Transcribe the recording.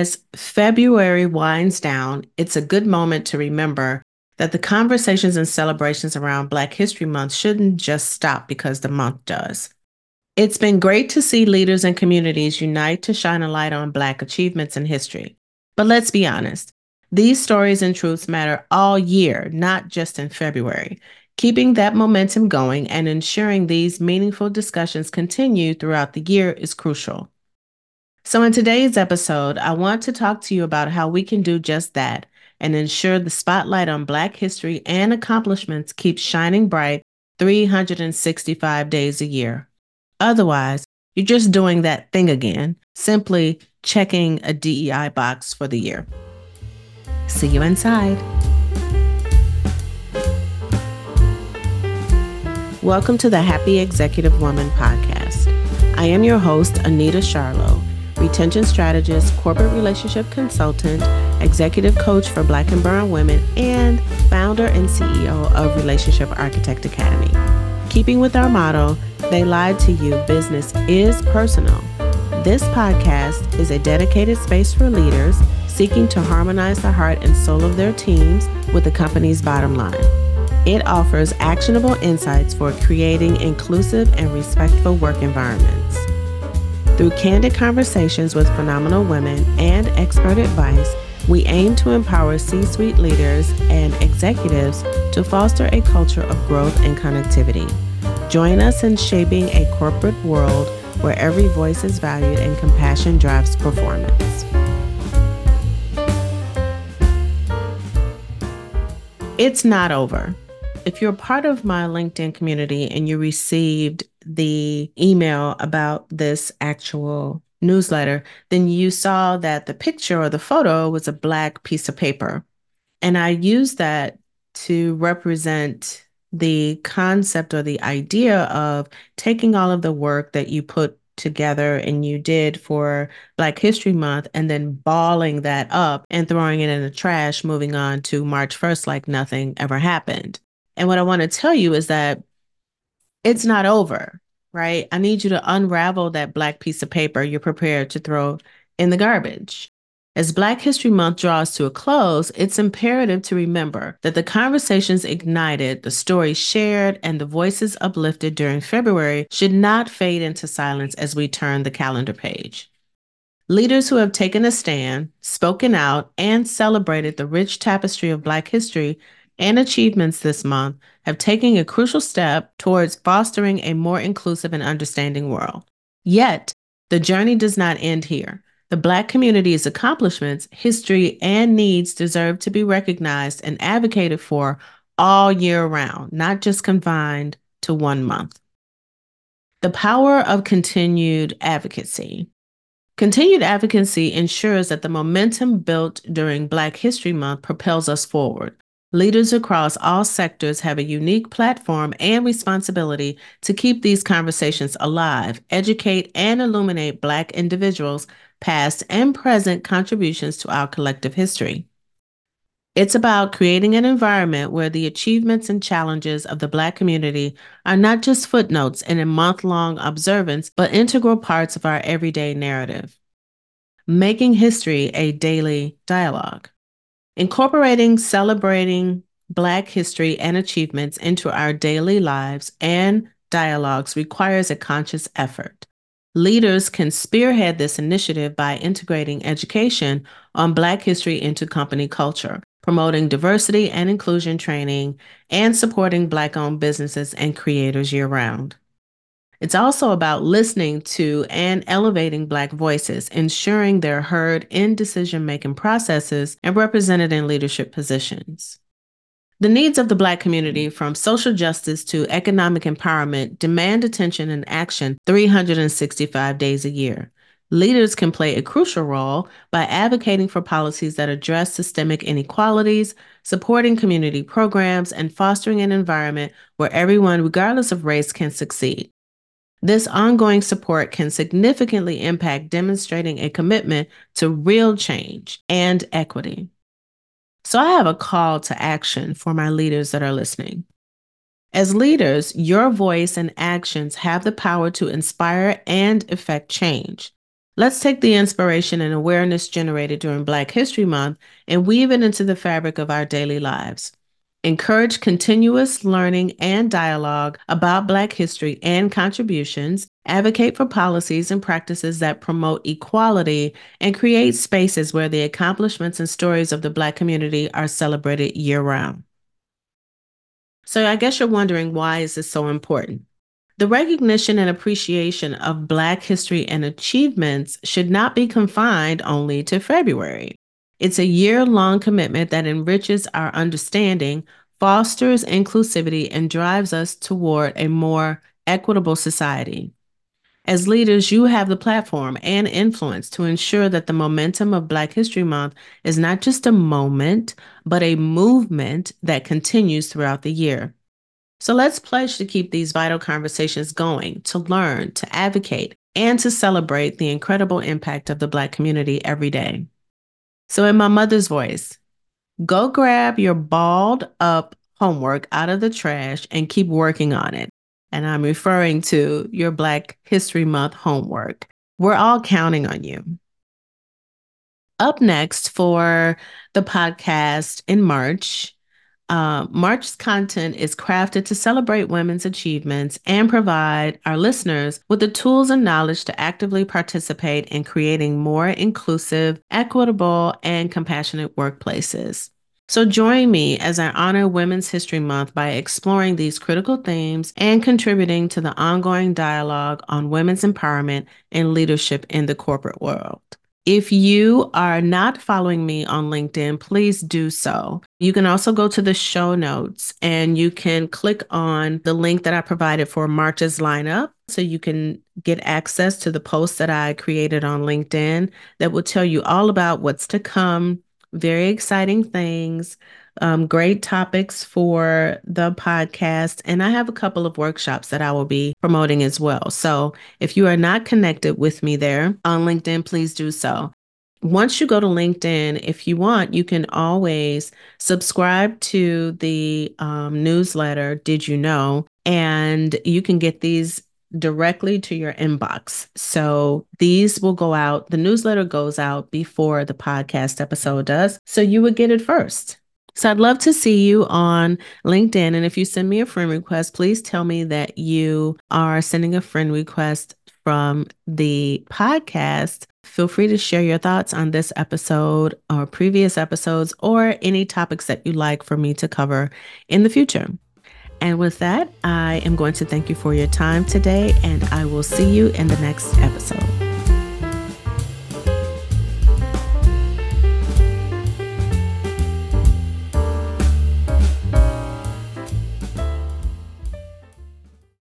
As February winds down, it's a good moment to remember that the conversations and celebrations around Black History Month shouldn't just stop because the month does. It's been great to see leaders and communities unite to shine a light on Black achievements in history. But let's be honest, these stories and truths matter all year, not just in February. Keeping that momentum going and ensuring these meaningful discussions continue throughout the year is crucial. So, in today's episode, I want to talk to you about how we can do just that and ensure the spotlight on Black history and accomplishments keeps shining bright 365 days a year. Otherwise, you're just doing that thing again, simply checking a DEI box for the year. See you inside. Welcome to the Happy Executive Woman podcast. I am your host, Anita Charlot, retention strategist, corporate relationship consultant, executive coach for Black and Brown women, and founder and CEO of Relationship Architect Academy. Keeping with our motto, they lied to you, business is personal. This podcast is a dedicated space for leaders seeking to harmonize the heart and soul of their teams with the company's bottom line. It offers actionable insights for creating inclusive and respectful work environments. Through candid conversations with phenomenal women and expert advice, we aim to empower C suite leaders and executives to foster a culture of growth and connectivity. Join us in shaping a corporate world where every voice is valued and compassion drives performance. It's not over. If you're part of my LinkedIn community and you received the email about this actual newsletter, then you saw that the picture or the photo was a black piece of paper. And I used that to represent the concept or the idea of taking all of the work that you put together and you did for Black History Month and then balling that up and throwing it in the trash, moving on to March 1st like nothing ever happened. And what I want to tell you is that it's not over, right? I need you to unravel that black piece of paper you're prepared to throw in the garbage. As Black History Month draws to a close, it's imperative to remember that the conversations ignited, the stories shared, and the voices uplifted during February should not fade into silence as we turn the calendar page. Leaders who have taken a stand, spoken out, and celebrated the rich tapestry of Black history and achievements this month have taken a crucial step towards fostering a more inclusive and understanding world. Yet, the journey does not end here. The Black community's accomplishments, history, and needs deserve to be recognized and advocated for all year round, not just confined to one month. The power of continued advocacy. Continued advocacy ensures that the momentum built during Black History Month propels us forward. Leaders across all sectors have a unique platform and responsibility to keep these conversations alive, educate, and illuminate Black individuals past and present contributions to our collective history. It's about creating an environment where the achievements and challenges of the Black community are not just footnotes in a month long observance, but integral parts of our everyday narrative. Making history a daily dialogue. Incorporating celebrating Black history and achievements into our daily lives and dialogues requires a conscious effort. Leaders can spearhead this initiative by integrating education on Black history into company culture, promoting diversity and inclusion training, and supporting Black owned businesses and creators year round. It's also about listening to and elevating Black voices, ensuring they're heard in decision making processes and represented in leadership positions. The needs of the Black community, from social justice to economic empowerment, demand attention and action 365 days a year. Leaders can play a crucial role by advocating for policies that address systemic inequalities, supporting community programs, and fostering an environment where everyone, regardless of race, can succeed. This ongoing support can significantly impact demonstrating a commitment to real change and equity. So I have a call to action for my leaders that are listening. As leaders, your voice and actions have the power to inspire and effect change. Let's take the inspiration and awareness generated during Black History Month and weave it into the fabric of our daily lives. Encourage continuous learning and dialogue about Black history and contributions, advocate for policies and practices that promote equality, and create spaces where the accomplishments and stories of the Black community are celebrated year round. So, I guess you're wondering why is this so important? The recognition and appreciation of Black history and achievements should not be confined only to February. It's a year long commitment that enriches our understanding, fosters inclusivity, and drives us toward a more equitable society. As leaders, you have the platform and influence to ensure that the momentum of Black History Month is not just a moment, but a movement that continues throughout the year. So let's pledge to keep these vital conversations going, to learn, to advocate, and to celebrate the incredible impact of the Black community every day. So, in my mother's voice, go grab your balled up homework out of the trash and keep working on it. And I'm referring to your Black History Month homework. We're all counting on you. Up next for the podcast in March, uh, March's content is crafted to celebrate women's achievements and provide our listeners with the tools and knowledge to actively participate in creating more inclusive, equitable, and compassionate workplaces. So join me as I honor Women's History Month by exploring these critical themes and contributing to the ongoing dialogue on women's empowerment and leadership in the corporate world. If you are not following me on LinkedIn, please do so. You can also go to the show notes and you can click on the link that I provided for March's lineup. So you can get access to the posts that I created on LinkedIn that will tell you all about what's to come, very exciting things um, great topics for the podcast. And I have a couple of workshops that I will be promoting as well. So if you are not connected with me there on LinkedIn, please do so. Once you go to LinkedIn, if you want, you can always subscribe to the um, newsletter, Did You Know? And you can get these directly to your inbox. So these will go out, the newsletter goes out before the podcast episode does. So you would get it first. So I'd love to see you on LinkedIn. And if you send me a friend request, please tell me that you are sending a friend request from the podcast. Feel free to share your thoughts on this episode or previous episodes or any topics that you'd like for me to cover in the future. And with that, I am going to thank you for your time today, and I will see you in the next episode.